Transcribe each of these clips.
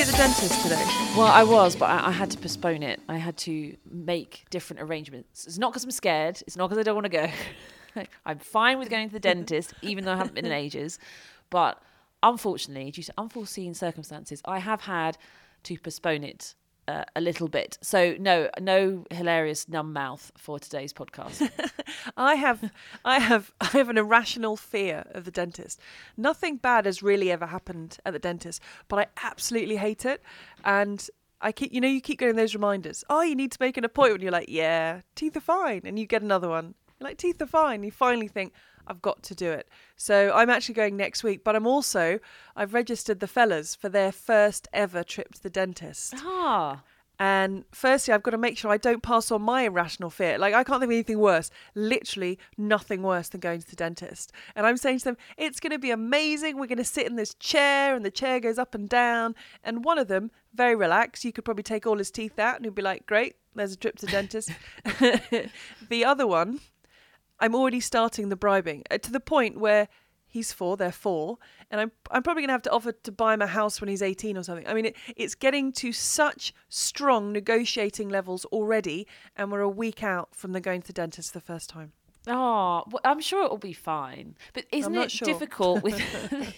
at the dentist today? Well, I was, but I, I had to postpone it. I had to make different arrangements. It's not because I'm scared. It's not because I don't want to go. I'm fine with going to the dentist, even though I haven't been in ages. But unfortunately, due to unforeseen circumstances, I have had to postpone it uh, a little bit. So no, no hilarious numb mouth for today's podcast. I have, I have, I have an irrational fear of the dentist. Nothing bad has really ever happened at the dentist, but I absolutely hate it. And I keep, you know, you keep getting those reminders. Oh, you need to make an appointment. You're like, yeah, teeth are fine, and you get another one. You're like, teeth are fine. You finally think, I've got to do it. So I'm actually going next week, but I'm also I've registered the fellas for their first ever trip to the dentist. ah, And firstly, I've got to make sure I don't pass on my irrational fear. Like, I can't think of anything worse, literally nothing worse than going to the dentist. And I'm saying to them, it's going to be amazing. We're going to sit in this chair, and the chair goes up and down. And one of them, very relaxed, you could probably take all his teeth out, and he'd be like, great, there's a trip to the dentist. the other one, I'm already starting the bribing uh, to the point where he's four, they're four, and I'm I'm probably gonna have to offer to buy him a house when he's 18 or something. I mean, it, it's getting to such strong negotiating levels already, and we're a week out from the going to the dentist the first time. oh, well, I'm sure it will be fine. But isn't it sure. difficult with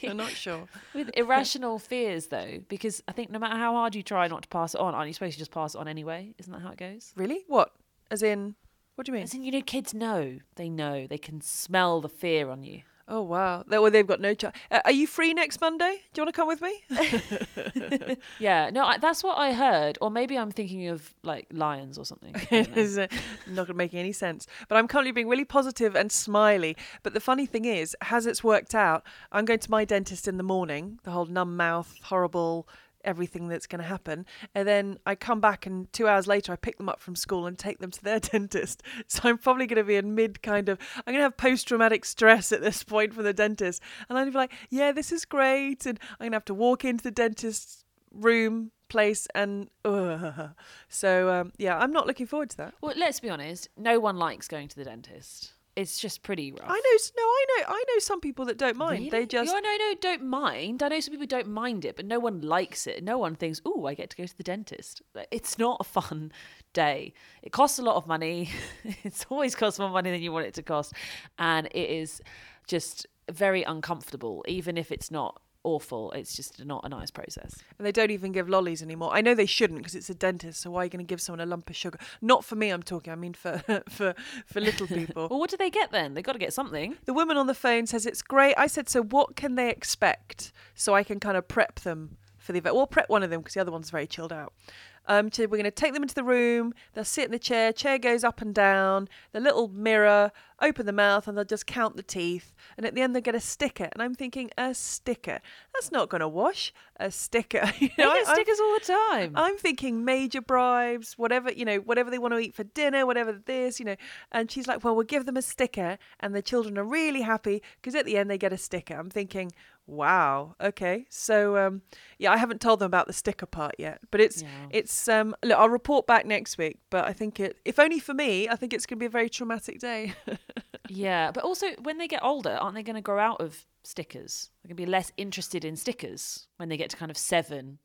I'm not sure. with irrational fears though? Because I think no matter how hard you try not to pass it on, aren't you supposed to just pass it on anyway? Isn't that how it goes? Really? What? As in, what do you mean? As in, you know, kids know. They know. They can smell the fear on you. Oh wow! They, well, they've got no chance. Uh, are you free next Monday? Do you want to come with me? Yeah, no, I, that's what I heard. Or maybe I'm thinking of like lions or something. It's not going to make any sense. But I'm currently being really positive and smiley. But the funny thing is, as it's worked out, I'm going to my dentist in the morning, the whole numb mouth, horrible, everything that's going to happen. And then I come back, and two hours later, I pick them up from school and take them to their dentist. So I'm probably going to be in mid kind of, I'm going to have post traumatic stress at this point from the dentist. And gonna be like, yeah, this is great. And I'm going to have to walk into the dentist's room. Place and ugh. so um, yeah, I'm not looking forward to that. Well, let's be honest. No one likes going to the dentist. It's just pretty rough. I know, no, I know, I know some people that don't mind. They just, Yeah, no, no, don't mind. I know some people don't mind it, but no one likes it. No one thinks, "Oh, I get to go to the dentist." It's not a fun day. It costs a lot of money. it's always costs more money than you want it to cost, and it is just very uncomfortable. Even if it's not awful, it's just not a nice process. and they don't even give lollies anymore. I know they shouldn't because it's a dentist. So why are you going to give someone a lump of sugar? Not for me, I'm talking. I mean for for for little people. Well, what do they get then? They got to get something. the woman on the phone says it's great. I said, so what can they expect? So I can kind of prep them for the event. Well, prep one of them because the other one's very chilled out. Um, so we're going to take them into the room. They'll sit in the chair. Chair goes up and down. The little mirror. Open the mouth, and they'll just count the teeth. And at the end, they get a sticker. And I'm thinking, a sticker. That's not going to wash. A sticker. You They know, get I- I'm- stickers all the time. I'm thinking major bribes, whatever, you know, whatever they want to eat for dinner, whatever this, you know. And she's like, well, we'll give them a sticker. And the children are really happy because at the end they get a sticker. I'm thinking, wow, okay. So, um, yeah, I haven't told them about the sticker part yet, but it's, Yeah. it's, um, look, I'll report back next week, but I think it, if only for me, I think it's going to be a very traumatic day. Yeah, but also when they get older, aren't they going to grow out of stickers? They're going to be less interested in stickers when they get to kind of seven.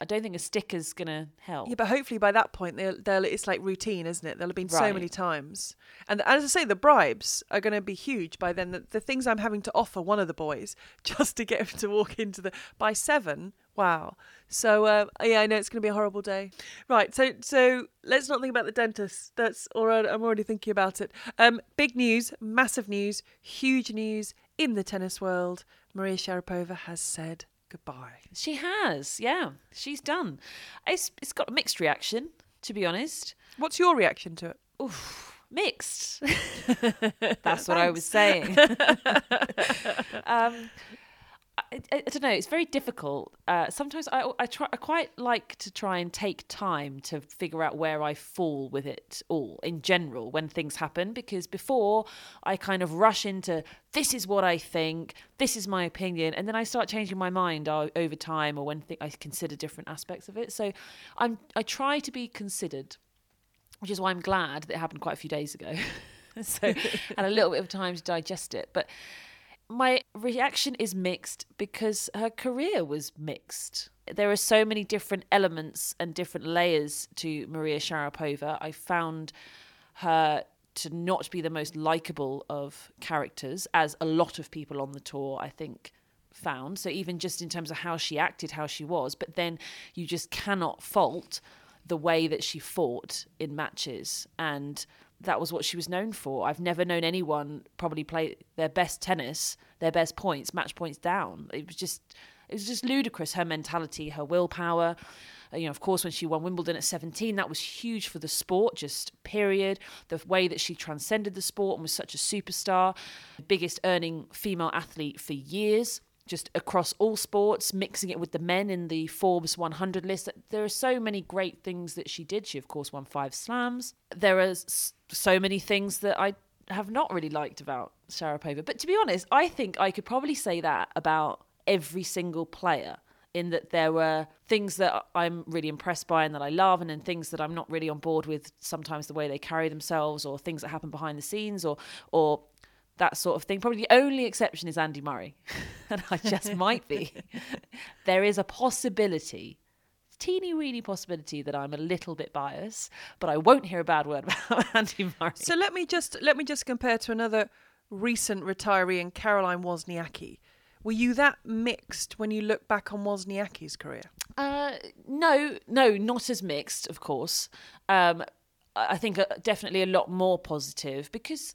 I don't think a sticker's going to help. Yeah, but hopefully by that point they'll, they'll it's like routine, isn't it? There'll have been so many times, and as I say, the bribes are going to be huge by then. The, the things I'm having to offer one of the boys just to get him to walk into the by seven. Wow. So uh, yeah, I know it's going to be a horrible day. Right. So so let's not think about the dentist. That's already. I'm already thinking about it. Um, big news, massive news, huge news in the tennis world. Maria Sharapova has said goodbye. She has, yeah, she's done. It's it's got a mixed reaction, to be honest. What's your reaction to it? Oof, mixed. That's what I was saying. um, I, I, don't know. It's very difficult. Uh, sometimes I, I try. I quite like to try and take time to figure out where I fall with it all in general when things happen. Because before I kind of rush into this is what I think, this is my opinion, and then I start changing my mind over time or when th- I consider different aspects of it. So I'm. I try to be considered which is why I'm glad that it happened quite a few days ago. so had a little bit of time to digest it. But my reaction is mixed because her career was mixed. There are so many different elements and different layers to Maria Sharapova. I found her to not be the most likable of characters, as a lot of people on the tour, I think, found. So even just in terms of how she acted, how she was, but then you just cannot fault the way that she fought in matches and that was what she was known for. I've never known anyone probably play their best tennis, their best points, match points down. It was just it was just ludicrous her mentality, her willpower. Uh, you know, of course, when she won Wimbledon at 17, that was huge for the sport, just period. The way that she transcended the sport and was such a superstar, biggest earning female athlete for years just across all sports, mixing it with the men in the Forbes 100 list. There are so many great things that she did. She, of course, won five slams. There are so many things that I have not really liked about Sharapova. But to be honest, I think I could probably say that about every single player. In that there were things that I'm really impressed by and that I love, and then things that I'm not really on board with. Sometimes the way they carry themselves, or things that happen behind the scenes, or or that sort of thing. Probably the only exception is Andy Murray, and I just might be. there is a possibility, teeny weeny possibility that I'm a little bit biased, but I won't hear a bad word about Andy Murray. So let me just let me just compare to another recent retiree in Caroline Wozniacki. Were you that mixed when you look back on Wozniacki's career? Uh, no, no, not as mixed, of course. Um, I think uh, definitely a lot more positive because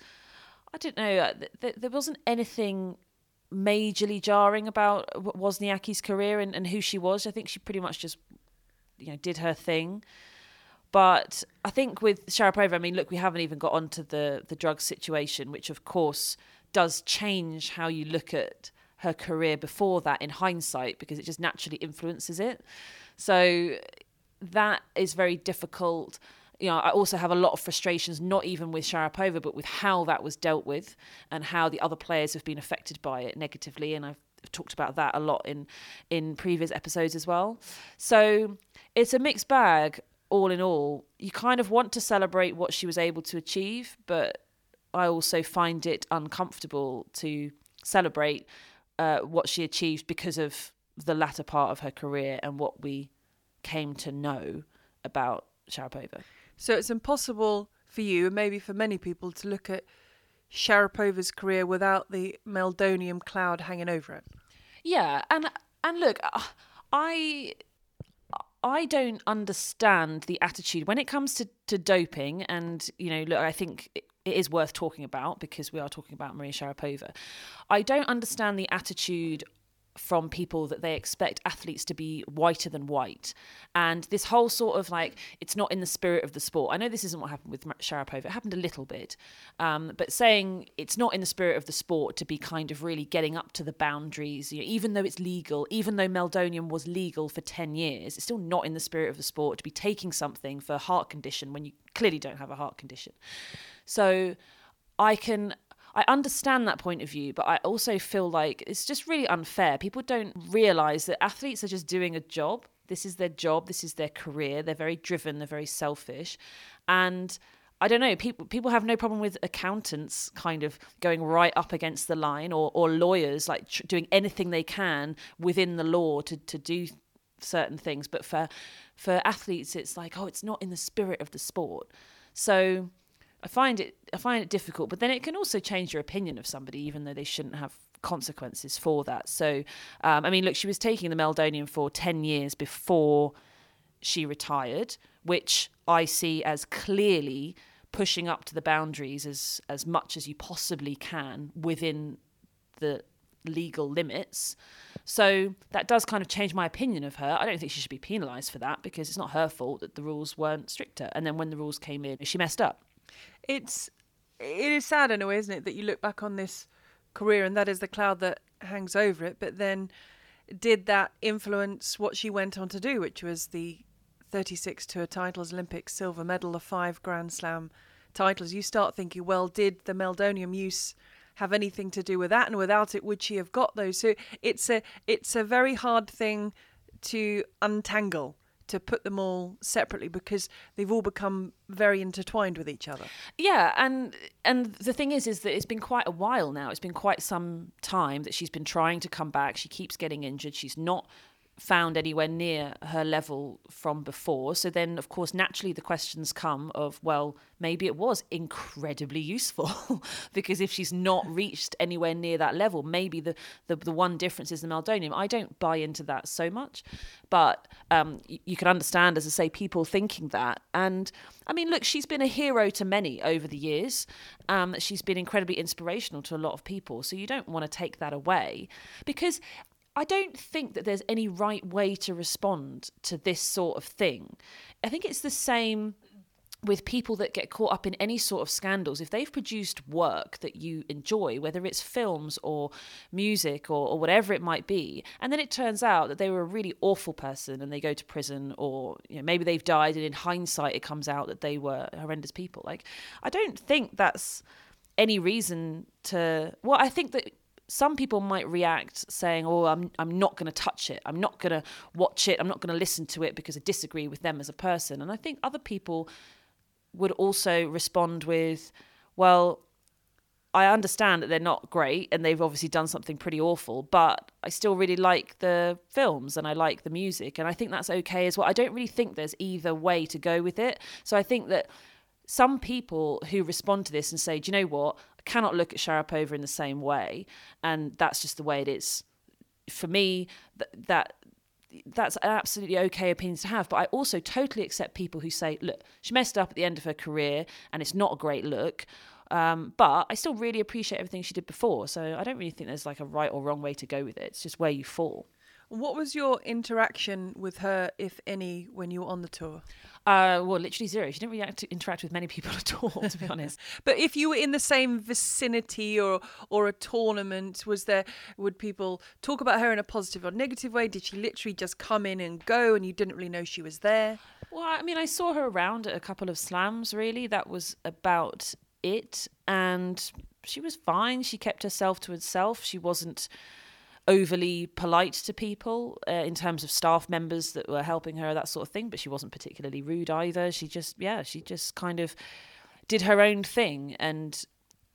I don't know. Uh, th- there wasn't anything majorly jarring about Wozniacki's career and, and who she was. I think she pretty much just, you know, did her thing. But I think with Sharapova, I mean, look, we haven't even got onto the the drug situation, which of course does change how you look at her career before that in hindsight, because it just naturally influences it. So that is very difficult you know, I also have a lot of frustrations, not even with Sharapova, but with how that was dealt with and how the other players have been affected by it negatively. And I've talked about that a lot in in previous episodes as well. So it's a mixed bag, all in all. You kind of want to celebrate what she was able to achieve, but I also find it uncomfortable to celebrate uh, what she achieved because of the latter part of her career and what we came to know about Sharapova. So it's impossible for you, and maybe for many people, to look at Sharapova's career without the Meldonium cloud hanging over it. Yeah, and and look, uh, I I don't understand the attitude when it comes to, to doping. And, you know, look, I think it, it is worth talking about because we are talking about Maria Sharapova. I don't understand the attitude from people that they expect athletes to be whiter than white. And this whole sort of like, it's not in the spirit of the sport. I know this isn't what happened with Sharapova, it happened a little bit. Um, but saying it's not in the spirit of the sport to be kind of really getting up to the boundaries, you know, even though it's legal, even though Meldonium was legal for 10 years, it's still not in the spirit of the sport to be taking something for a heart condition when you clearly don't have a heart condition. So I can I understand that point of view, but I also feel like it's just really unfair. People don't realize that athletes are just doing a job. This is their job, this is their career. They're very driven, they're very selfish. And I don't know, people people have no problem with accountants kind of going right up against the line or or lawyers like tr- doing anything they can within the law to to do certain things, but for for athletes it's like oh it's not in the spirit of the sport. So I find it I find it difficult, but then it can also change your opinion of somebody, even though they shouldn't have consequences for that. So, um, I mean, look, she was taking the Meldonium for ten years before she retired, which I see as clearly pushing up to the boundaries as as much as you possibly can within the legal limits. So that does kind of change my opinion of her. I don't think she should be penalised for that because it's not her fault that the rules weren't stricter. And then when the rules came in, she messed up. It's it is sad in a way, isn't it, that you look back on this career and that is the cloud that hangs over it. But then, did that influence what she went on to do, which was the 36 tour titles, Olympic silver medal, the five Grand Slam titles? You start thinking, well, did the Meldonium use have anything to do with that? And without it, would she have got those? So it's a it's a very hard thing to untangle to put them all separately because they've all become very intertwined with each other. Yeah, and and the thing is, is that it's been quite a while now. It's been quite some time that she's been trying to come back. She keeps getting injured. She's not found anywhere near her level from before. So then, of course, naturally the questions come of, well, maybe it was incredibly useful because if she's not reached anywhere near that level, maybe the, the, the one difference is the meldonium. I don't buy into that so much, but um, you, you can understand, as I say, people thinking that. And I mean, look, she's been a hero to many over the years. Um, she's been incredibly inspirational to a lot of people. So you don't want to take that away because I don't think that there's any right way to respond to this sort of thing. I think it's the same with people that get caught up in any sort of scandals, if they've produced work that you enjoy, whether it's films or music or, or, whatever it might be, and then it turns out that they were a really awful person and they go to prison, or you know, maybe they've died, and in hindsight it comes out that they were horrendous people. Like, I don't think that's any reason to. Well, I think that some people might react saying, "Oh, I'm I'm not going to touch it. I'm not going to watch it. I'm not going to listen to it because I disagree with them as a person." And I think other people would also respond with, "Well, I understand that they're not great and they've obviously done something pretty awful, but I still really like the films and I like the music and I think that's okay as well. I don't really think there's either way to go with it. So I think that some people who respond to this and say, do you know what? Cannot look at Sharapova in the same way. And that's just the way it is. For me, th- that that's an absolutely okay opinion to have. But I also totally accept people who say, look, she messed up at the end of her career and it's not a great look. Um, but I still really appreciate everything she did before. So I don't really think there's like a right or wrong way to go with it. It's just where you fall. What was your interaction with her, if any, when you were on the tour? Uh, well, literally zero. She didn't really to interact with many people at all, to be honest. but if you were in the same vicinity or or a tournament, was there would people talk about her in a positive or negative way? Did she literally just come in and go, and you didn't really know she was there? Well, I mean, I saw her around at a couple of slams. Really, that was about it, and she was fine. She kept herself to herself. She wasn't overly polite to people uh, in terms of staff members that were helping her, that sort of thing. But she wasn't particularly rude either. She just, yeah, she just kind of did her own thing, and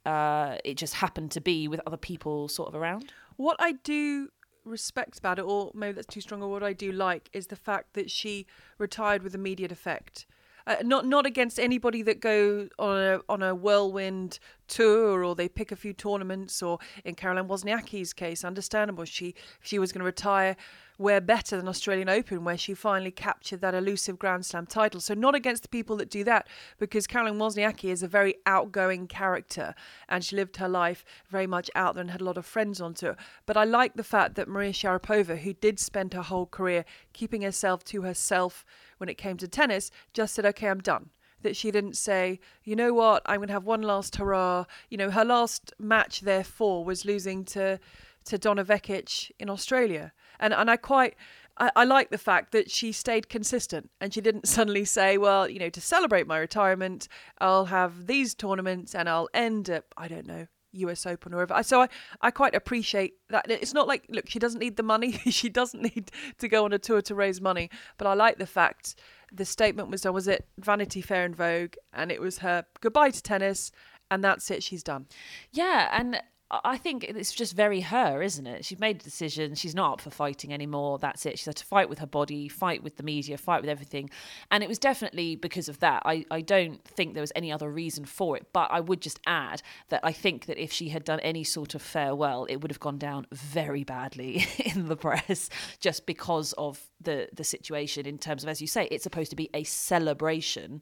uh, it just happened to be with other people sort of around. What I do respect about it, or maybe that's too strong, or what I do like, is the fact that she retired with immediate effect. Uh, not not against anybody that go on a on a whirlwind tour or they pick a few tournaments or in Caroline Wozniacki's case, understandable. She she was going to retire where better than Australian Open, where she finally captured that elusive Grand Slam title. So not against the people that do that, because Caroline Wozniacki is a very outgoing character, and she lived her life very much out there and had a lot of friends on tour. But I like the fact that Maria Sharapova, who did spend her whole career keeping herself to herself when it came to tennis, just said, "Okay, I'm done." that she didn't say, you know what, I'm going to have one last hurrah. You know, her last match, therefore, was losing to to Donna Vekic in Australia. And and I quite I, I like the fact that she stayed consistent and she didn't suddenly say, well, you know, to celebrate my retirement, I'll have these tournaments and I'll end at I don't know US Open or whatever. So I, I quite appreciate that. It's not like, look, she doesn't need the money. she doesn't need to go on a tour to raise money. But I like the fact the statement was, was it Vanity Fair and Vogue? And it was her goodbye to tennis. And that's it. She's done. Yeah. And I think it's just very her, isn't it? She's made a decision. She's not up for fighting anymore. That's it. She's had to fight with her body, fight with the media, fight with everything. And it was definitely because of that. I, I don't think there was any other reason for it. But I would just add that I think that if she had done any sort of farewell, it would have gone down very badly in the press just because of the, the situation in terms of, as you say, it's supposed to be a celebration.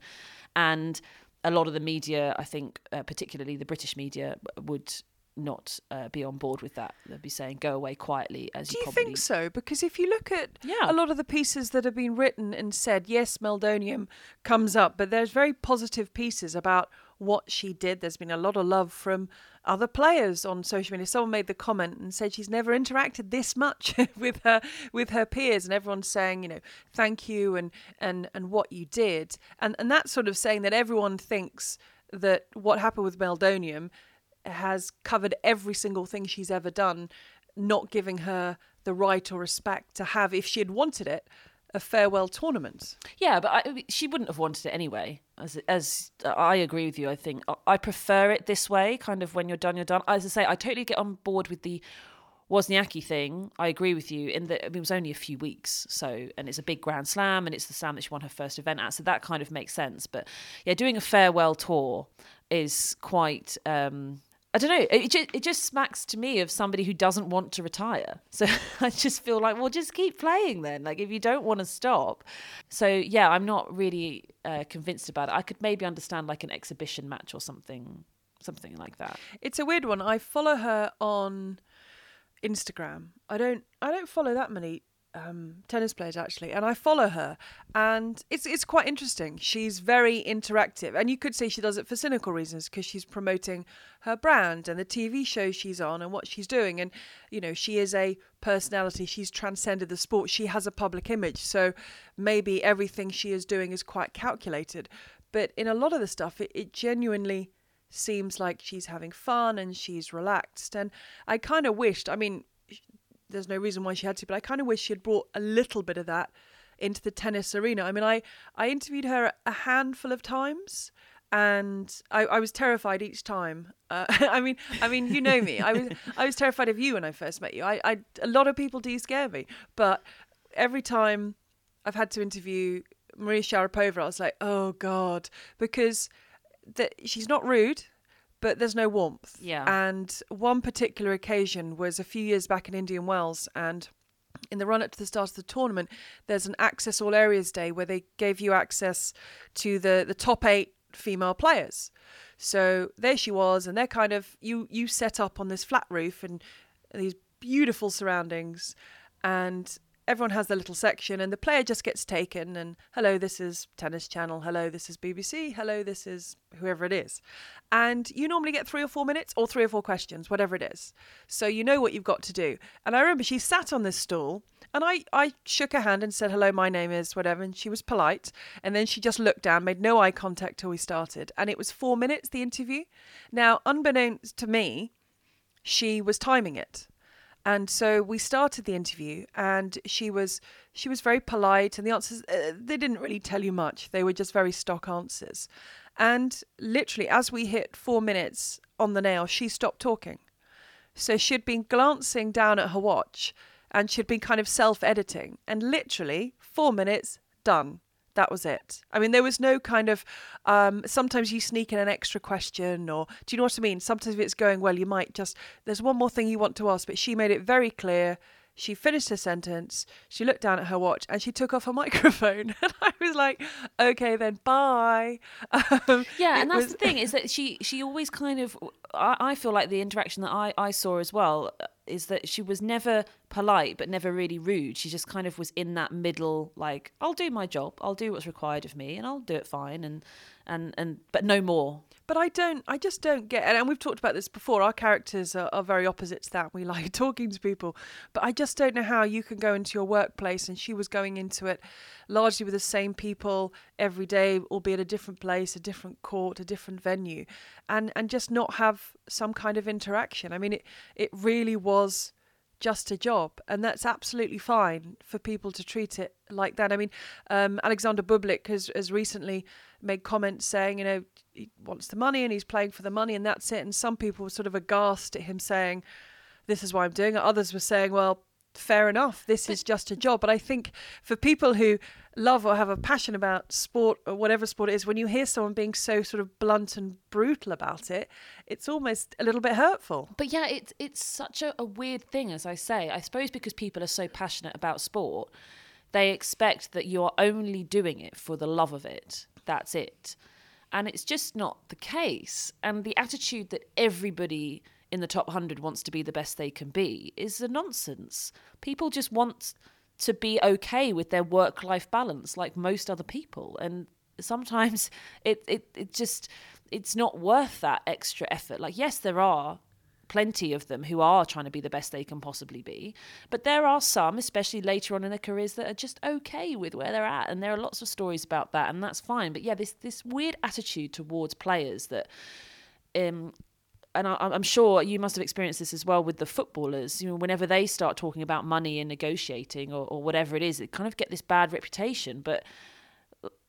And a lot of the media, I think, uh, particularly the British media, would not uh, be on board with that. They'll be saying, "Go away quietly." As do you, you probably... think so? Because if you look at yeah. a lot of the pieces that have been written and said, yes, Meldonium comes up, but there's very positive pieces about what she did. There's been a lot of love from other players on social media. Someone made the comment and said she's never interacted this much with her with her peers, and everyone's saying, you know, thank you and and and what you did, and and that's sort of saying that everyone thinks that what happened with Meldonium has covered every single thing she's ever done, not giving her the right or respect to have, if she had wanted it, a farewell tournament. Yeah, but I, she wouldn't have wanted it anyway. As as I agree with you, I think I prefer it this way. Kind of when you're done, you're done. As I say, I totally get on board with the Wozniacki thing. I agree with you in that it was only a few weeks, so and it's a big Grand Slam, and it's the Slam that she won her first event at, so that kind of makes sense. But yeah, doing a farewell tour is quite. Um, I don't know. It just, it just smacks to me of somebody who doesn't want to retire. So I just feel like, well, just keep playing then. Like if you don't want to stop. So yeah, I'm not really uh, convinced about it. I could maybe understand like an exhibition match or something, something like that. It's a weird one. I follow her on Instagram. I don't. I don't follow that many um, tennis players actually, and I follow her, and it's it's quite interesting. She's very interactive, and you could say she does it for cynical reasons because she's promoting her brand and the TV show she's on and what she's doing, and you know she is a personality. She's transcended the sport. She has a public image, so maybe everything she is doing is quite calculated. But in a lot of the stuff, it, it genuinely seems like she's having fun and she's relaxed. And I kind of wished, I mean, there's no reason why she had to, but I kind of wish she had brought a little bit of that into the tennis arena. I mean, I, I interviewed her a handful of times and I, I was terrified each time. Uh, I mean, I mean, you know me. I was I was terrified of you when I first met you. I, I a lot of people do scare me, but every time I've had to interview Maria Sharapova, I was like, oh god, because that she's not rude but there's no warmth. Yeah. And one particular occasion was a few years back in Indian Wells, and in the run up to the start of the tournament, there's an Access All Areas Day where they gave you access to the the top eight female players. So there she was, and they're kind of you you set up on this flat roof and these beautiful surroundings, and everyone has their little section and the player just gets taken and hello this is tennis channel. Hello this is bbc hello this is whoever it is. And you normally get three or four minutes or three or four questions whatever it is. So you know what you've got to do. And i remember she sat on this stool and i i shook her hand and said hello my name is whatever and she was polite. And then she just looked down made no eye contact till we started. And it was four minutes the interview. Now unbeknownst to me she was timing it and so we started the interview and she was she was very polite and the answers uh, they didn't really tell you much. They were just very stock answers. And literally as we hit 4 minutes on the nail she stopped talking. So she'd been glancing down at her watch and she'd been kind of self editing and literally 4 minutes done that was it. I mean, there was no kind of. Um, sometimes you sneak in an extra question, or do you know what I mean? Sometimes if it's going well, you might just. There's one more thing you want to ask, but she made it very clear. She finished her sentence. She looked down at her watch and she took off her microphone. And I was like, "Okay, then, bye." Um, yeah, and that's was... the thing is that she she always kind of. I, I feel like the interaction that I I saw as well is that she was never polite but never really rude. She just kind of was in that middle, like, I'll do my job, I'll do what's required of me, and I'll do it fine, and and and but no more. But I don't, I just don't get, and we've talked about this before. Our characters are, are very opposite to that. We like talking to people, but I just don't know how you can go into your workplace, and she was going into it largely with the same people every day, albeit a different place, a different court, a different venue, and and just not have some kind of interaction. I mean, it it really was just a job, and that's absolutely fine for people to treat it like that. I mean, um, Alexander Bublik has has recently made comments saying, you know, he wants the money and he's playing for the money, and that's it. And some people were sort of aghast at him saying, "This is why I'm doing it." Others were saying, "Well, fair enough. This is just a job. But I think for people who love or have a passion about sport or whatever sport it is, when you hear someone being so sort of blunt and brutal about it, it's almost a little bit hurtful. But yeah, it's it's such a, a weird thing, as I say. I suppose because people are so passionate about sport, they expect that you're only doing it for the love of it. That's it. And it's just not the case. And the attitude that everybody in the top 100 wants to be the best they can be is a nonsense. People just want to be okay with their work life balance like most other people and sometimes it, it it just it's not worth that extra effort like yes there are plenty of them who are trying to be the best they can possibly be but there are some especially later on in their careers that are just okay with where they're at and there are lots of stories about that and that's fine but yeah this this weird attitude towards players that um and I, I'm sure you must have experienced this as well with the footballers. You know, whenever they start talking about money and negotiating or, or whatever it is, they kind of get this bad reputation. But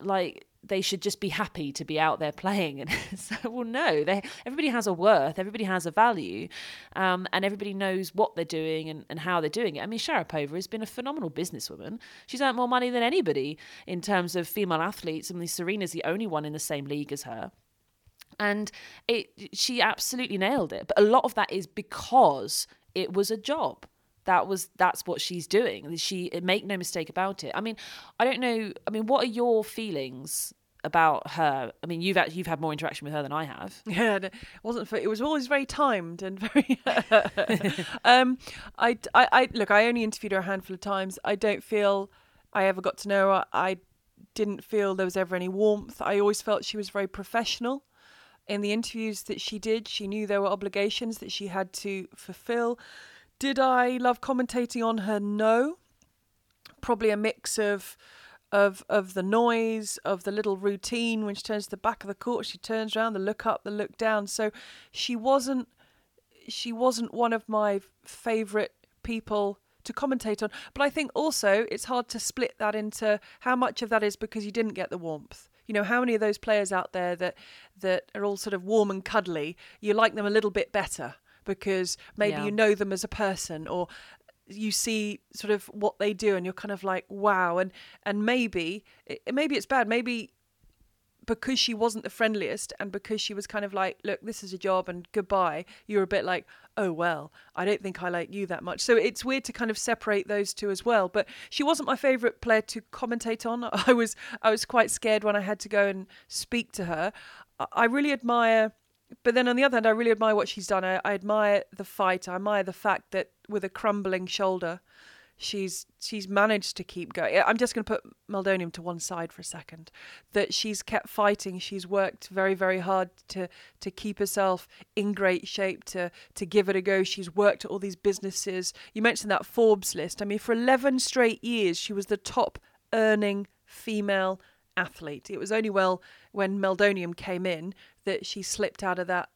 like they should just be happy to be out there playing. And so well no they everybody has a worth everybody has a value um, and everybody knows what they're doing and, and how they're doing it. I mean sharapova has been a phenomenal businesswoman. She's earned more money than anybody in terms of female athletes. I mean serena's the only one in the same league as her and it she absolutely nailed it. But a lot of that is because it was a job. That was that's what she's doing. She make no mistake about it. I mean i don't know i mean what are your feelings about her? I mean you've you've had more interaction with her than i have. Yeah it wasn't for, it was always very timed and very um I, I i look i only interviewed her a handful of times. I don't feel i ever got to know her. I didn't feel there was ever any warmth. I always felt she was very professional in the interviews that she did she knew there were obligations that she had to fulfill did I love commentating on her? No. Probably a mix of of of the noise, of the little routine when she turns to the back of the court, she turns around, the look up, the look down. So she wasn't she wasn't one of my favourite people to commentate on. But I think also it's hard to split that into how much of that is because you didn't get the warmth. You know, how many of those players out there that that are all sort of warm and cuddly, you like them a little bit better because maybe yeah. you know them as a person or you see sort of what they do and you're kind of like wow and and maybe maybe it's bad maybe because she wasn't the friendliest and because she was kind of like look this is a job and goodbye you're a bit like oh well i don't think i like you that much so it's weird to kind of separate those two as well but she wasn't my favorite player to commentate on i was i was quite scared when i had to go and speak to her i really admire but then on the other hand, I really admire what she's done. I, I admire the fight. I admire the fact that with a crumbling shoulder, she's she's managed to keep going. I'm just going to put Meldonium to one side for a second. That she's kept fighting. She's worked very very hard to to keep herself in great shape to to give it a go. She's worked at all these businesses. You mentioned that Forbes list. I mean, for 11 straight years, she was the top earning female athlete. It was only well when Meldonium came in that she slipped out of that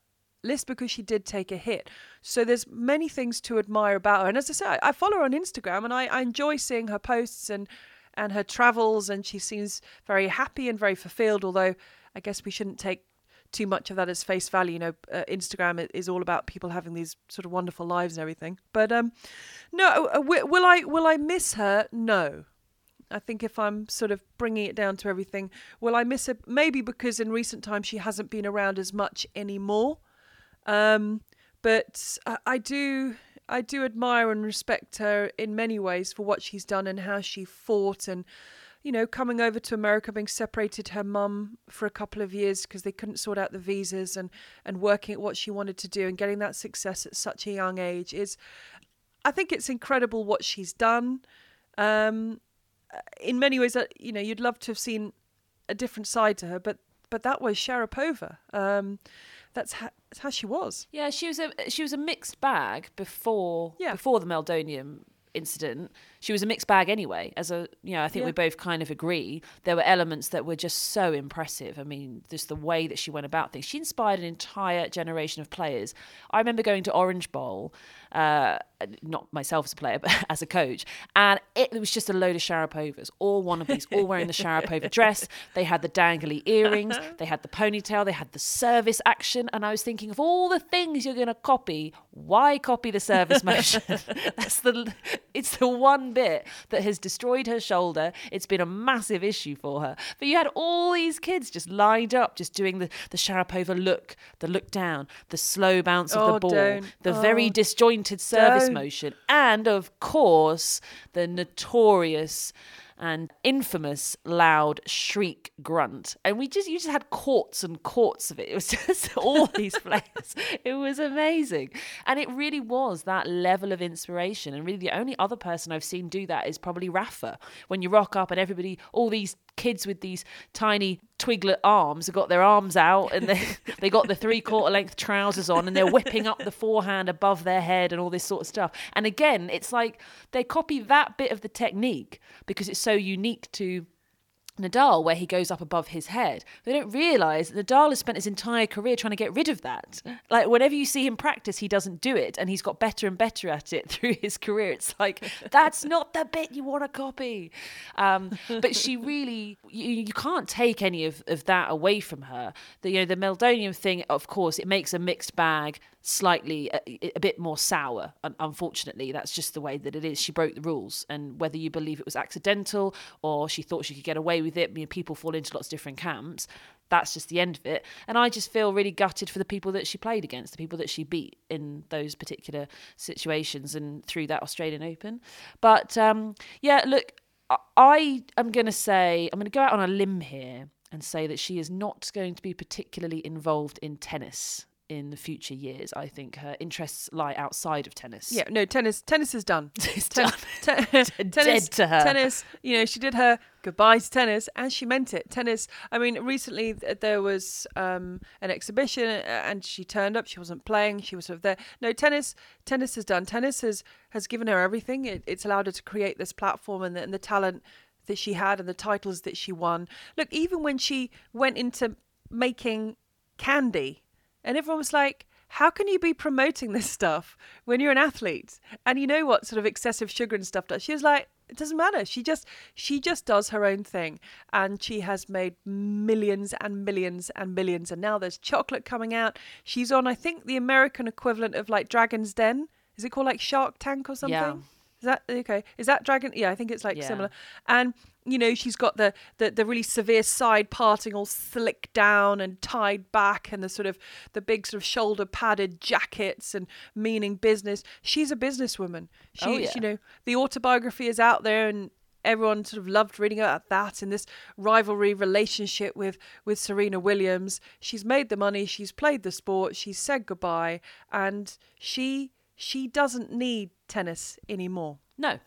list because she did take a hit. So there's many things to admire about her. And as I say, I follow her on Instagram and I, I enjoy seeing her posts and and her travels and she seems very happy and very fulfilled although I guess we shouldn't take too much of that as face value. You know, uh, Instagram is all about people having these sort of wonderful lives and everything. But um, no, uh, will I will I miss her? No, I think if I'm sort of bringing it down to everything, will I miss her? Maybe because in recent times she hasn't been around as much anymore. Um, but I, I do, I do admire and respect her in many ways for what she's done and how she fought and, you know, coming over to America, being separated her mum for a couple of years because they couldn't sort out the visas and and working at what she wanted to do and getting that success at such a young age is, I think it's incredible what she's done. Um, in many ways, uh, you know, you'd love to have seen a different side to her, but but that was Sharapova. Um, that's how she was. Yeah, she was a she was a mixed bag before yeah. before the Meldonium incident she was a mixed bag anyway as a you know i think yeah. we both kind of agree there were elements that were just so impressive i mean just the way that she went about things she inspired an entire generation of players i remember going to orange bowl uh, not myself as a player, but as a coach. And it, was just a load of Sharapovas, all wannabes, all wearing the Sharapova dress. They had the dangly earrings, they had the ponytail, they had the service action. And I was thinking of all the things you're going to copy, why copy the service motion? That's the, it's the one bit that has destroyed her shoulder. It's been a massive issue for her. But you had all these kids just lined up, just doing the, the Sharapova look, the look down, the slow bounce of oh, the ball, don't. the oh, very disjointed service don't. motion, and of course, the notorious and infamous loud shriek grunt. And we just you just had quarts and quarts of it. It was just all these players. It was amazing. And it really was that level of inspiration. And really the only other person I've seen do that is probably Rafa. When you rock up and everybody all these kids with these tiny twiglet arms have got their arms out and they they got the three quarter length trousers on and they're whipping up the forehand above their head and all this sort of stuff. And again, it's like they copy that bit of the technique because it's so unique to Nadal, where he goes up above his head. They don't realise that Nadal has spent his entire career trying to get rid of that. Like, whenever you see him practice, he doesn't do it, and he's got better and better at it through his career. It's like, that's not the bit you want to copy. Um, but she really, you, you can't take any of, of that away from her. The, you know, the Meldonium thing, of course, it makes a mixed bag slightly a, a, bit more sour unfortunately. That's just the way that it is. She broke the rules. And whether you believe it was accidental or she thought she could get away with it people fall into lots of different camps that's just the end of it. And i just feel really gutted for the people that she played against the people that she beat in those particular situations and through that australian open. But um, yeah look i am going to say i'm going to go out on a limb here and say that she is not going to be particularly involved in tennis in the future years. I think her interests lie outside of tennis. Yeah, no, tennis. Tennis is done. it's done. Ten- tennis, Dead to her. Tennis. You know, she did her goodbye to tennis, and she meant it. Tennis. I mean, recently there was um, an exhibition, and she turned up. She wasn't playing. She was sort of there. No, tennis. Tennis is done. Tennis has has given her everything. It, it's allowed her to create this platform and the, and the talent that she had and the titles that she won. Look, even when she went into making candy and everyone was like, how can you be promoting this stuff when you're an athlete? And you know what sort of excessive sugar and stuff does? She was like, it doesn't matter. She just she just does her own thing. And she has made millions and millions and millions. And now there's chocolate coming out. She's on, I think, the American equivalent of like Dragon's Den. Is it called like Shark Tank or something? Yeah. Is that okay? Is that Dragon? Yeah, I think it's like Yeah. similar. And you know, she's got the, the the really severe side parting all slicked down and tied back, and the sort of the big sort of shoulder padded jackets and meaning business. She's a businesswoman. She, Oh, yeah. you know, the autobiography is out there, and everyone sort of loved reading about that and this rivalry relationship with with Serena Williams. She's made the money. She's played the sport. She's said goodbye, and she she doesn't need tennis anymore. No.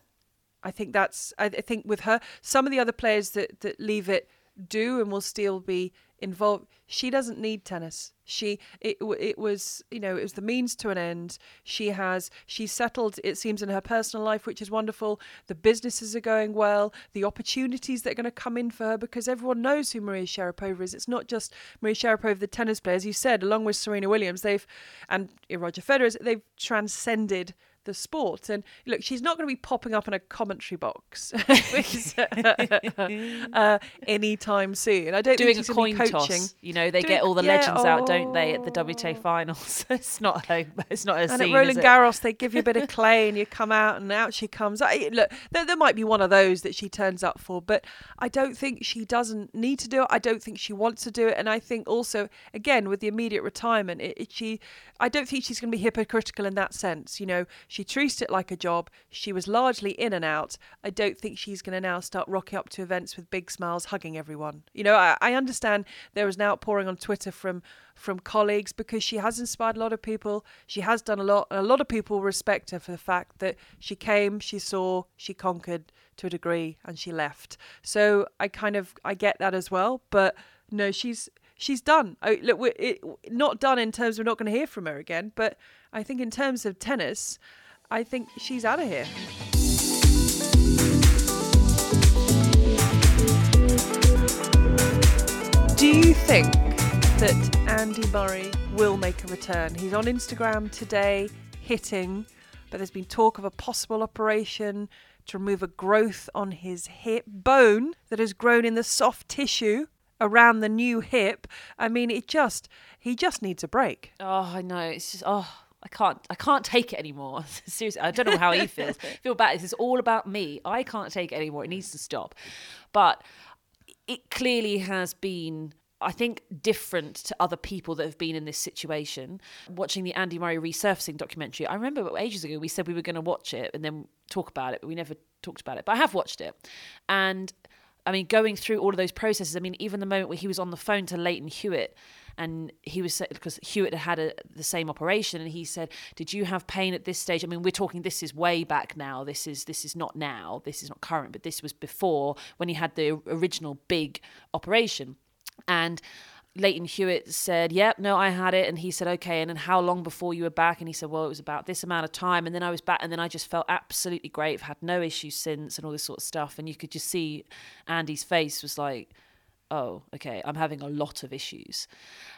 I think that's. I, think with her, some of the other players that that leave it do and will still be involved. She doesn't need tennis. She it it was you know it was the means to an end. She has she's settled. It seems in her personal life, which is wonderful. The businesses are going well. The opportunities that are going to come in for her because everyone knows who Maria Sharapova is. It's not just Maria Sharapova, the tennis player, as you said, along with Serena Williams. They've and Roger Federer. They've transcended the sport. And look, she's not going to be popping up in a commentary box uh, anytime soon. I don't Doing think a she's going coin to be coaching. toss. You know, they Doing- get all the yeah, legends out, don't they, at the oh. WTA finals? it's not a it's not a And scene. at Roland? Garros, they give you a bit of clay and you come out, and out she comes. I, look, there, there might be one of those that she turns up for, but I don't think she doesn't need to do it. I don't think she wants to do it, and I think also, again, with the immediate retirement, it, it, she, I don't think she's going to be hypocritical in that sense. You know, she treated it like a job. She was largely in and out. I don't think she's going to now start rocking up to events with big smiles, hugging everyone. You know, I, I understand there was an outpouring on Twitter from from colleagues because she has inspired a lot of people. She has done a lot, and a lot of people respect her for the fact that she came, she saw, she conquered to a degree, and she left. So I kind of I get that as well, but no, she's she's done. I, look, it, not done in terms we're not going to hear from her again, but I think in terms of tennis, I think she's out of here. Do you think that Andy Murray will make a return? He's on Instagram today hitting, but there's been talk of a possible operation to remove a growth on his hip bone that has grown in the soft tissue around the new hip. I mean, it just he just needs a break. Oh, I know. It's just oh, I can't I can't take it anymore. Seriously, I don't know how he feels. I feel bad. This is all about me. I can't take it anymore. It needs to stop. But it clearly has been I think different to other people that have been in this situation. Watching the Andy Murray resurfacing documentary, I remember ages ago we said we were going to watch it and then talk about it, but we never talked about it. But I have watched it, and I mean, going through all of those processes. I mean, even the moment where he was on the phone to Lleyton Hewitt, and he was because Hewitt had had a, the same operation, and he said, "Did you have pain at this stage?" I mean, we're talking. This is way back now. This is this is not now. This is not current, but this was before when he had the original big operation, and Lleyton Hewitt said, Yep, no, I had it. And he said, Okay. And then how long before you were back? And he said, Well, it was about this amount of time. And then I was back. And then I just felt absolutely great. I've had no issues since and all this sort of stuff. And you could just see Andy's face was like, Oh, okay, I'm having a lot of issues.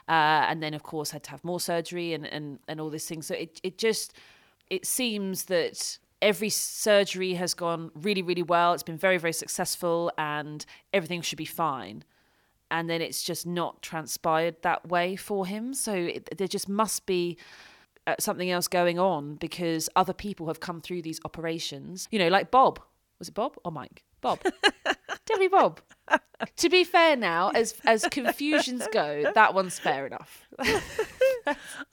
Uh, and then, of course, had to have more surgery and, and, and all these things. So it, it just, it seems that every surgery has gone really, really well. It's been very, very successful and everything should be fine and then it's just not transpired that way for him. So it, there just must be uh, something else going on because other people have come through these operations. You know, like Bob. Was it Bob or Mike? Bob. Definitely Bob. to be fair now, as as confusions go, that one's fair enough.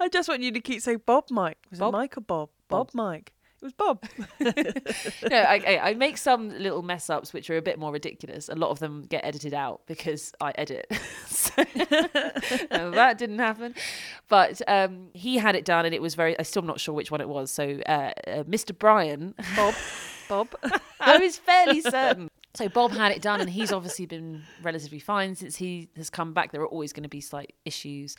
I just want you to keep saying Bob Mike. Was Bob? it Mike or Bob? Bob, Bob. Mike. It was Bob. no, I, I, I make some little mess ups which are a bit more ridiculous. A lot of them get edited out because I edit. so, no, that didn't happen. But um, he had it done, and it was very. I'm still not sure which one it was. So, uh, uh, Mr. Bryan, Bob. Bob. I was fairly certain. So Bob had it done, and he's obviously been relatively fine since he has come back. There are always going to be slight issues,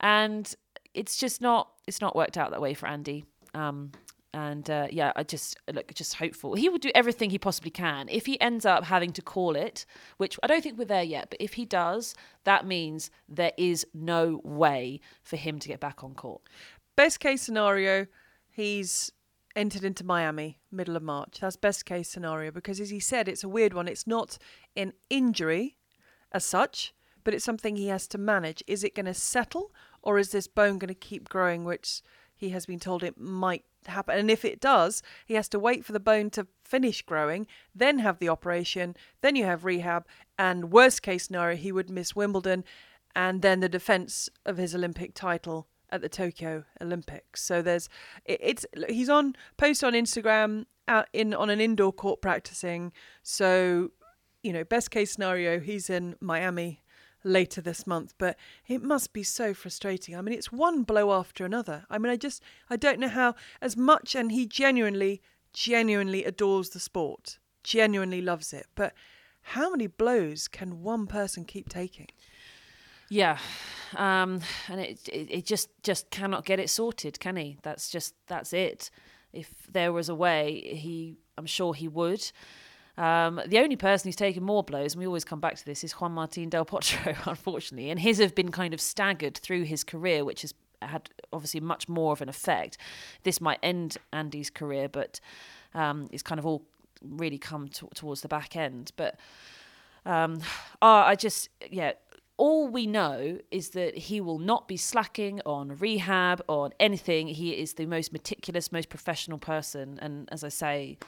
and it's just not. It's not worked out that way for Andy. Um, and uh, yeah, I just look just hopeful. He will do everything he possibly can. If he ends up having to call it, which I don't think we're there yet, but if he does, that means there is no way for him to get back on court. best case scenario, he's entered into Miami middle of March. That's best case scenario because, as he said, it's a weird one. It's not an injury as such, but it's something he has to manage. Is it going to settle or is this bone going to keep growing, which he has been told it might happen? And if it does, he has to wait for the bone to finish growing, then have the operation, then you have rehab, and worst case scenario, he would miss Wimbledon and then the defense of his Olympic title at the Tokyo Olympics. So there's it, it's he's on post on Instagram out in on an indoor court practicing. So you know, best case scenario, he's in Miami later this month. But it must be so frustrating. I mean, it's one blow after another. I mean, I just I don't know how as much and he genuinely genuinely adores the sport, genuinely loves it, but. How many blows can one person keep taking? Yeah, um, and it, it it just just cannot get it sorted, can he? That's just that's it. If there was a way, he I'm sure he would. Um, the only person who's taken more blows, and we always come back to this, is Juan Martin Del Potro, unfortunately, and his have been kind of staggered through his career, which has had obviously much more of an effect. This might end Andy's career, but um, it's kind of all really come to, towards the back end. But um, oh, I just yeah. All we know is that he will not be slacking on rehab on anything. He is the most meticulous, most professional person, and as I say,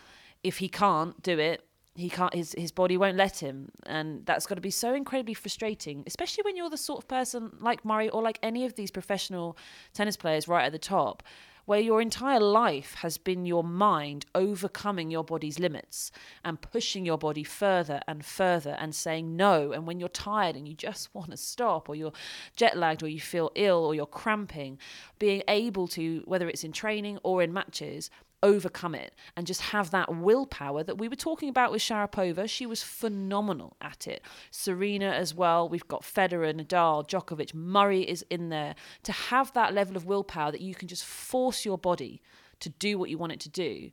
if he can't do it, he can't. His his body won't let him, and that's got to be so incredibly frustrating, especially when you're the sort of person like Murray or like any of these professional tennis players right at the top, where your entire life has been your mind overcoming your body's limits and pushing your body further and further and saying no. And when you're tired and you just want to stop, or you're jet lagged, or you feel ill, or you're cramping, being able to, whether it's in training or in matches, overcome it and just have that willpower that we were talking about with Sharapova. She was phenomenal at it. Serena as well. We've got Federer, Nadal, Djokovic, Murray is in there. To have that level of willpower that you can just force your body to do what you want it to do.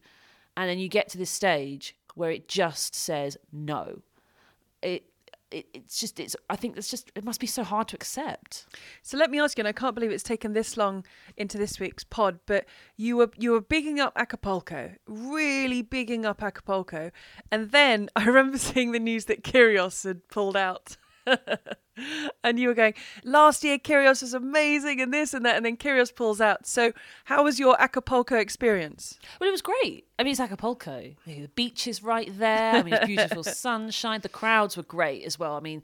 And then you get to this stage where it just says no. It it, it's just it's i think it's just it must be so hard to accept So let me ask you, and I can't believe it's taken this long into this week's pod, but you were you were bigging up Acapulco, really bigging up Acapulco, and then I remember seeing the news that Kyrgios had pulled out. and you were going, last year Kyrgios was amazing and this and that, and then Kyrgios pulls out. So how was your Acapulco experience? Well, it was great. I mean, it's Acapulco. The beach is right there. I mean, it's beautiful sunshine. The crowds were great as well. I mean,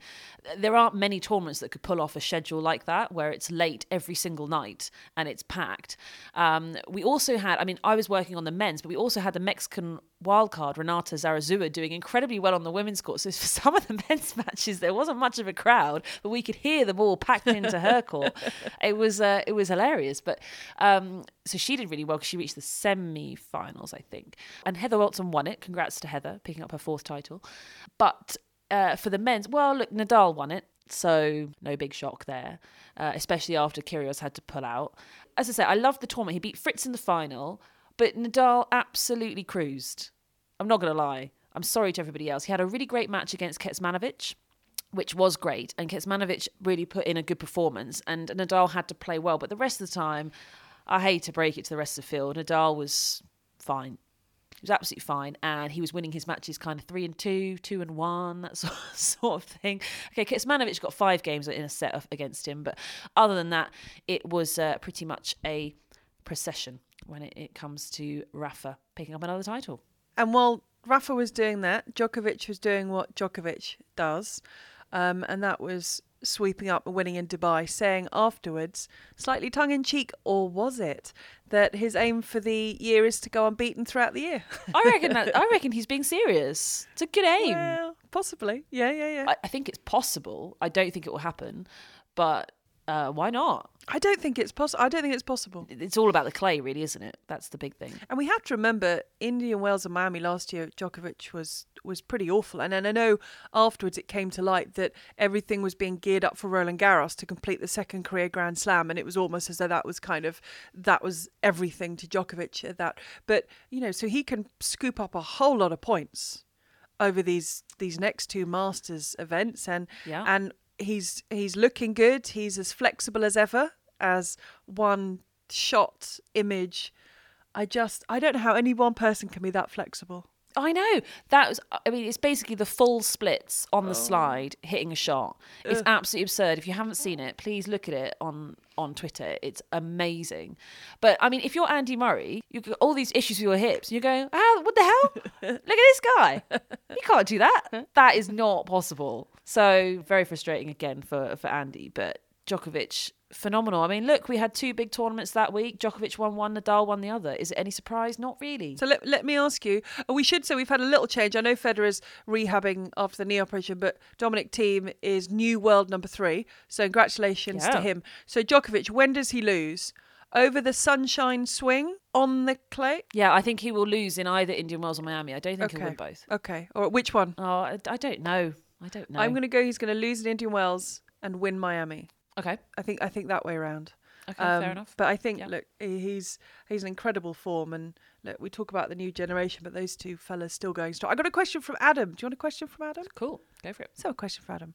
there aren't many tournaments that could pull off a schedule like that where it's late every single night and it's packed. Um, we also had, I mean, I was working on the men's, but we also had the Mexican wildcard, Renata Zarazua, doing incredibly well on the women's court. So for some of the men's matches, there wasn't much of a crowd, but we could hear the ball packed into her court. It was uh, it was hilarious. But um, so she did really well because she reached the semi-finals, I think. And Heather Watson won it. Congrats to Heather picking up her fourth title. But uh, for the men's, well, look, Nadal won it. So no big shock there, uh, especially after Kyrgios had to pull out. As I say, I love the tournament. He beat Fritz in the final, but Nadal absolutely cruised. I'm not going to lie. I'm sorry to everybody else. He had a really great match against Kecmanovic, which was great. And Kecmanovic really put in a good performance. And Nadal had to play well. But the rest of the time, I hate to break it to the rest of the field. Nadal was fine. He was absolutely fine, and he was winning his matches kind of three and two, two and one, that sort of, of thing. Okay, Kecmanovic got five games in a set against him, but other than that, it was uh, pretty much a procession when it, it comes to Rafa picking up another title. And while Rafa was doing that, Djokovic was doing what Djokovic does, um, and that was sweeping up and winning in Dubai, saying afterwards, slightly tongue in cheek, or was it, that his aim for the year is to go unbeaten throughout the year? I reckon that. I reckon he's being serious. It's a good aim. Well, possibly. Yeah, yeah, yeah. I, I think it's possible. I don't think it will happen, but uh, why not? I don't think it's possible. I don't think it's possible. It's all about the clay, really, isn't it? That's the big thing. And we have to remember, Indian Wells and Miami last year, Djokovic was was pretty awful. And then I know afterwards it came to light that everything was being geared up for Roland Garros to complete the second career Grand Slam, and it was almost as though that was kind of that was everything to Djokovic at that. But you know, so he can scoop up a whole lot of points over these these next two Masters events, and Yeah. and he's he's looking good. He's as flexible as ever as one shot image. I just I don't know how any one person can be that flexible. I know that was. I mean, it's basically the full splits on the oh. slide hitting a shot. It's absolutely absurd. If you haven't seen it, please look at it on on Twitter. It's amazing. But I mean, if you're Andy Murray, you've got all these issues with your hips, and you go, "How? What the hell? look at this guy. You can't do that. That is not possible." So very frustrating again for for Andy. But Djokovic, phenomenal. I mean, look, we had two big tournaments that week. Djokovic won one, Nadal won the other. Is it any surprise? Not really. So let, let me ask you. uh, We should say we've had a little change. I know Federer's rehabbing after the knee operation, but Dominic Thiem is new world number three. So congratulations to him. So Djokovic, when does he lose? Over the sunshine swing on the clay? Yeah, I think he will lose in either Indian Wells or Miami. I don't think he'll win both. Okay. Or which one? Oh, I, I don't know. I don't know. I'm going to go. He's going to lose in Indian Wells and win Miami. Okay. I think. I think that way around. Okay. Um, fair enough. But I think, Yeah. look, he's he's an incredible form, and look, we talk about the new generation, but those two fellas still going strong. I got a question from Adam. Do you want a question from Adam? Cool. Go for it. So, a question for Adam.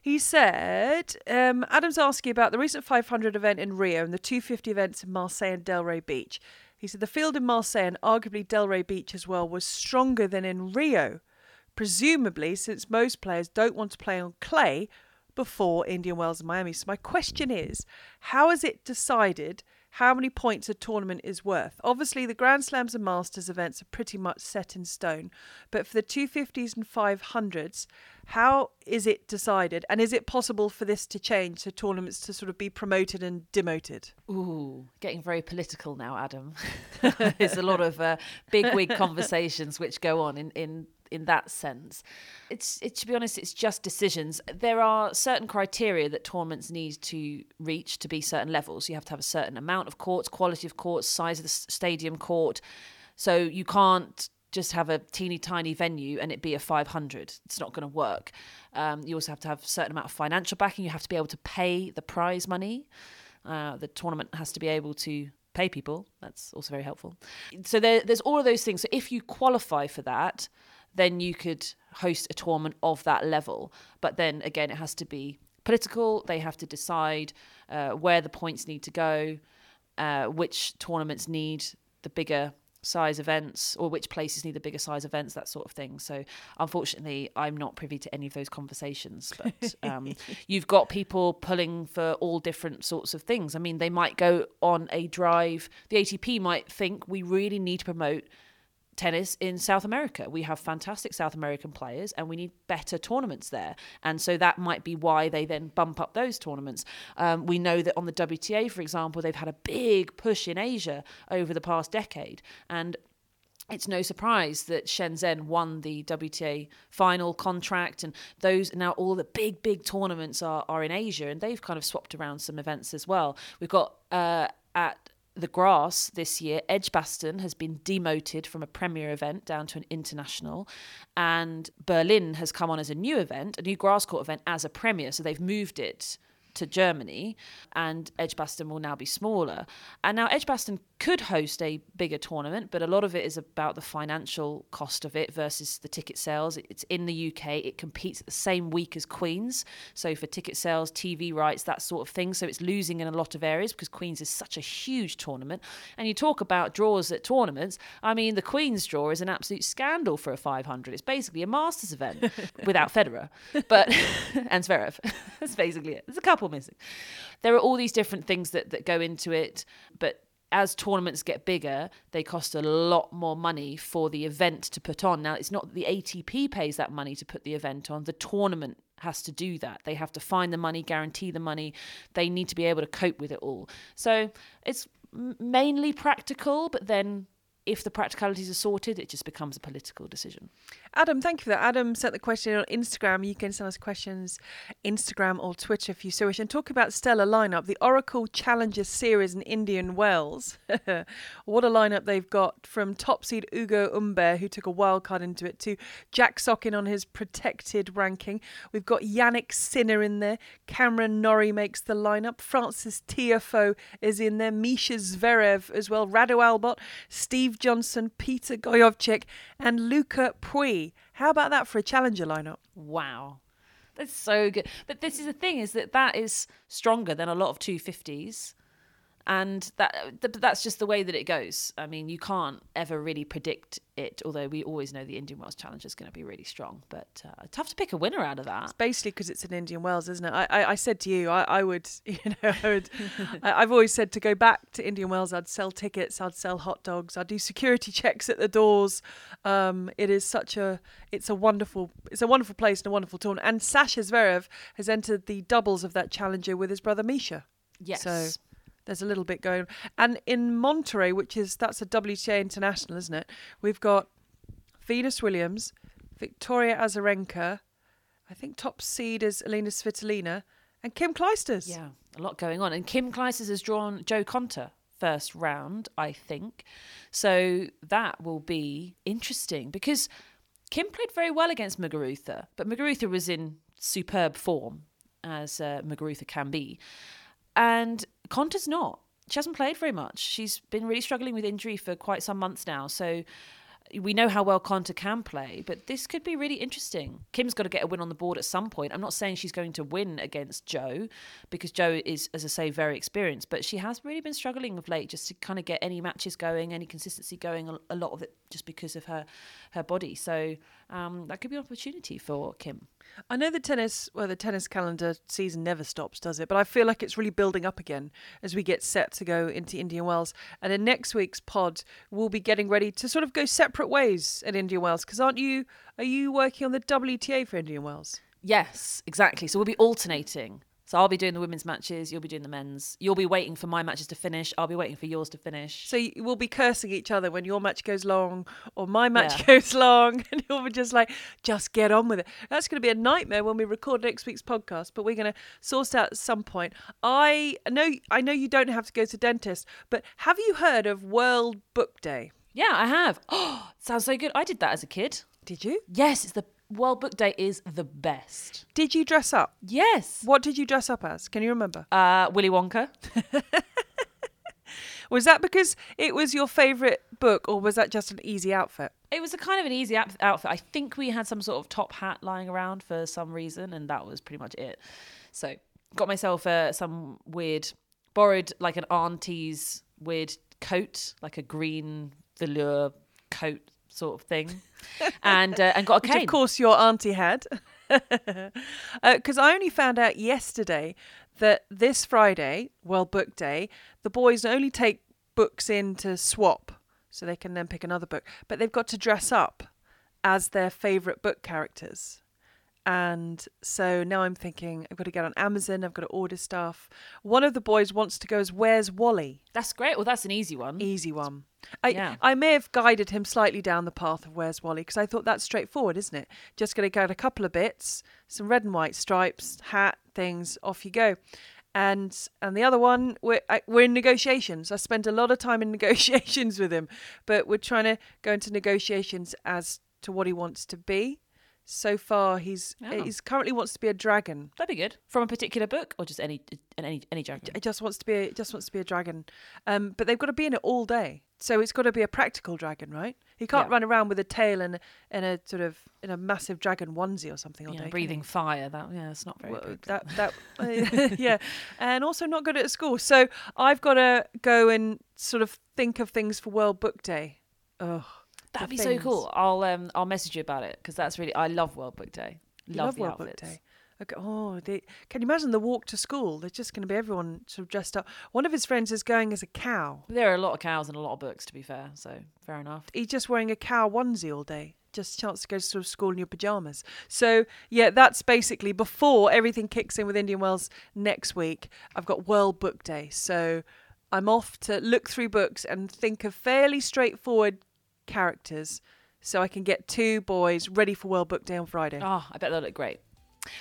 He said, um, Adam's asking about the recent 500 event in Rio and the 250 events in Marseille and Delray Beach. He said the field in Marseille and arguably Delray Beach as well was stronger than in Rio, presumably since most players don't want to play on clay before Indian Wells and Miami. So my question is, how is it decided how many points a tournament is worth? Obviously, the Grand Slams and Masters events are pretty much set in stone, but for the 250s and 500s, how is it decided? And is it possible for this to change, so tournaments to sort of be promoted and demoted? Ooh, getting very political now, Adam. There's a lot of uh, big wig conversations which go on in, in in that sense. It's it, to be honest, it's just decisions. There are certain criteria that tournaments need to reach to be certain levels. You have to have a certain amount of courts, quality of courts, size of the stadium court. So you can't just have a teeny tiny venue and it be a 500 it's not going to work um, you also have to have a certain amount of financial backing you have to be able to pay the prize money uh, the tournament has to be able to pay people that's also very helpful so there, there's all of those things so if you qualify for that then you could host a tournament of that level. But then again it has to be political. They have to decide uh, where the points need to go uh, which tournaments need the bigger size events or which places need the bigger size events that sort of thing. So unfortunately i'm not privy to any of those conversations but um, you've got people pulling for all different sorts of things. I mean they might go on a drive. The atp might think we really need to promote tennis in South America. We have fantastic South American players and we need better tournaments there. And so that might be why they then bump up those tournaments. Um, we know that on the WTA, for example, they've had a big push in Asia over the past decade. And it's no surprise that Shenzhen won the WTA final contract, and those now all the big, big tournaments are, are in Asia, and they've kind of swapped around some events as well. We've got uh, at the grass this year, Edgbaston has been demoted from a premier event down to an international, and Berlin has come on as a new event, a new grass court event as a premier. So they've moved it to Germany, and Edgbaston will now be smaller. And now Edgbaston could host a bigger tournament, but a lot of it is about the financial cost of it versus the ticket sales. It's in the UK, it competes at the same week as Queen's. So for ticket sales, TV rights, that sort of thing. So it's losing in a lot of areas because Queen's is such a huge tournament. And you talk about draws at tournaments. I mean, the Queen's draw is an absolute scandal for a 500. It's basically a Masters event without Federer, but and Zverev. That's basically it. There's a couple missing. There are all these different things that, that go into it, but as tournaments get bigger, they cost a lot more money for the event to put on. Now, it's not that the ATP pays that money to put the event on, the tournament has to do that. They have to find the money, guarantee the money. They need to be able to cope with it all. So it's mainly practical, but then if the practicalities are sorted, it just becomes a political decision. Adam, thank you for that. Adam sent the question on Instagram. You can send us questions Instagram or Twitter if you so wish. And talk about stellar lineup, the Oracle Challenger Series in Indian Wells. what a lineup they've got from top seed Ugo Humbert, who took a wild card into it, to Jack Sock on his protected ranking. We've got Jannik Sinner in there. Cameron Norrie makes the lineup. Frances Tiafoe is in there. Mischa Zverev as well. Radu Albot, Steve Johnson, Peter Gojowczyk, and Lucas Pouille. How about that for a challenger lineup? Wow. That's so good. But this is the thing is that that is stronger than a lot of 250s and that that's just the way that it goes. I mean, you can't ever really predict it. Although we always know the Indian Wells Challenge is going to be really strong, but uh, tough to pick a winner out of that. It's basically because it's in Indian Wells, isn't it? I, I, I said to you, I, I would, you know, I would. I, I've always said to go back to Indian Wells, I'd sell tickets, I'd sell hot dogs, I'd do security checks at the doors. Um, it is such a, it's a wonderful, it's a wonderful place and a wonderful tournament. And Sascha Zverev has entered the doubles of that challenger with his brother Mischa. Yes. So there's a little bit going. on. And in Monterrey, which is that's a WTA international, isn't it? We've got Venus Williams, Victoria Azarenka, I think top seed is Elena Svitolina, and Kim Clijsters. Yeah, a lot going on. And Kim Clijsters has drawn Jo Konta first round, I think. So that will be interesting because Kim played very well against Muguruza, but Muguruza was in superb form, as uh, Muguruza can be. And Konta's not. She hasn't played very much. She's been really struggling with injury for quite some months now. So we know how well Konta can play, but this could be really interesting. Kim's got to get a win on the board at some point. I'm not saying she's going to win against Jo because Jo is, as I say, very experienced, but she has really been struggling of late just to kind of get any matches going, any consistency going. A, lot of it just because of her her body. So um, that could be an opportunity for Kim. I know the tennis, well, the tennis calendar season never stops, does it? But I feel like it's really building up again as we get set to go into Indian Wells. And in next week's pod, we'll be getting ready to sort of go separate ways at Indian Wells. Because aren't you, are you working on the WTA for Indian Wells? Yes, exactly. So we'll be alternating. So I'll be doing the women's matches, you'll be doing the men's. You'll be waiting for my matches to finish, I'll be waiting for yours to finish. So we'll be cursing each other when your match goes long or my match yeah. goes long, and you'll be just like, just get on with it. That's going to be a nightmare when we record next week's podcast, but we're going to source out at some point. I know, I know you don't have to go to dentist, but have you heard of World Book Day? Yeah, I have. Oh, sounds so good. I did that as a kid. Did you? Yes, it's the World Book Day is the best. Did you dress up? Yes. What did you dress up as? Can you remember? Uh, Willy Wonka. was that because it was your favourite book, or was that just an easy outfit? It was a kind of an easy outfit. I think we had some sort of top hat lying around for some reason, and that was pretty much it. So, got myself uh, some weird, borrowed like an auntie's weird coat, like a green velour coat sort of thing, and uh, and got a cane. Which of course your auntie had, because uh, I only found out yesterday that this Friday, well, book day, the boys only take books in to swap, so they can then pick another book, but they've got to dress up as their favourite book characters. And so now I'm thinking I've got to get on Amazon, I've got to order stuff. One of the boys wants to go as Where's Wally? That's great. Well, that's an easy one. Easy one. I, yeah. I may have guided him slightly down the path of Where's Wally because I thought that's straightforward, isn't it? Just going to get a couple of bits, some red and white stripes, hat, things, off you go. and and the other one we're we're in negotiations. I spent a lot of time in negotiations with him, but we're trying to go into negotiations as to what he wants to be. So far, he's Oh. he's currently wants to be a dragon. That'd be good. From a particular book or just any any any dragon? It just wants to be a, it just wants to be a dragon, um, but they've got to be in it all day. So it's got to be a practical dragon, right? He can't Yeah. run around with a tail and and a sort of in a massive dragon onesie or something all You day. breathing fire. That yeah, it's not very Well, good. that that yeah, and also not good at school. So I've got to go and sort of think of things for World Book Day. Ugh, That'd be so cool. I'll um I'll message you about it because that's really I love World Book Day. Love, love World outfits. Book Day. Okay. Oh, they, can you imagine the walk to school? There's just going to be everyone sort of dressed up. One of his friends is going as a cow. There are a lot of cows and a lot of books, to be fair. So fair enough. He's just wearing a cow onesie all day. Just a chance to go to sort of school in your pajamas. So yeah, that's basically before everything kicks in with Indian Wells next week. I've got World Book Day, so I'm off to look through books and think of fairly straightforward characters, so I can get two boys ready for World Book Day on Friday. Oh, I bet they'll look great.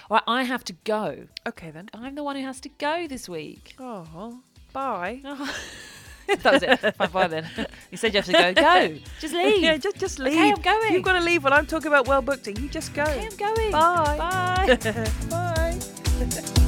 All right, I have to go. Okay then. I'm the one who has to go this week. Oh, bye. that was it. Fine, bye then. You said you have to go. Go. Just leave. Yeah, just just leave. Okay, I'm going. You've got to leave when I'm talking about World Book Day. You just go. Okay, I'm going. Bye. Bye. Bye.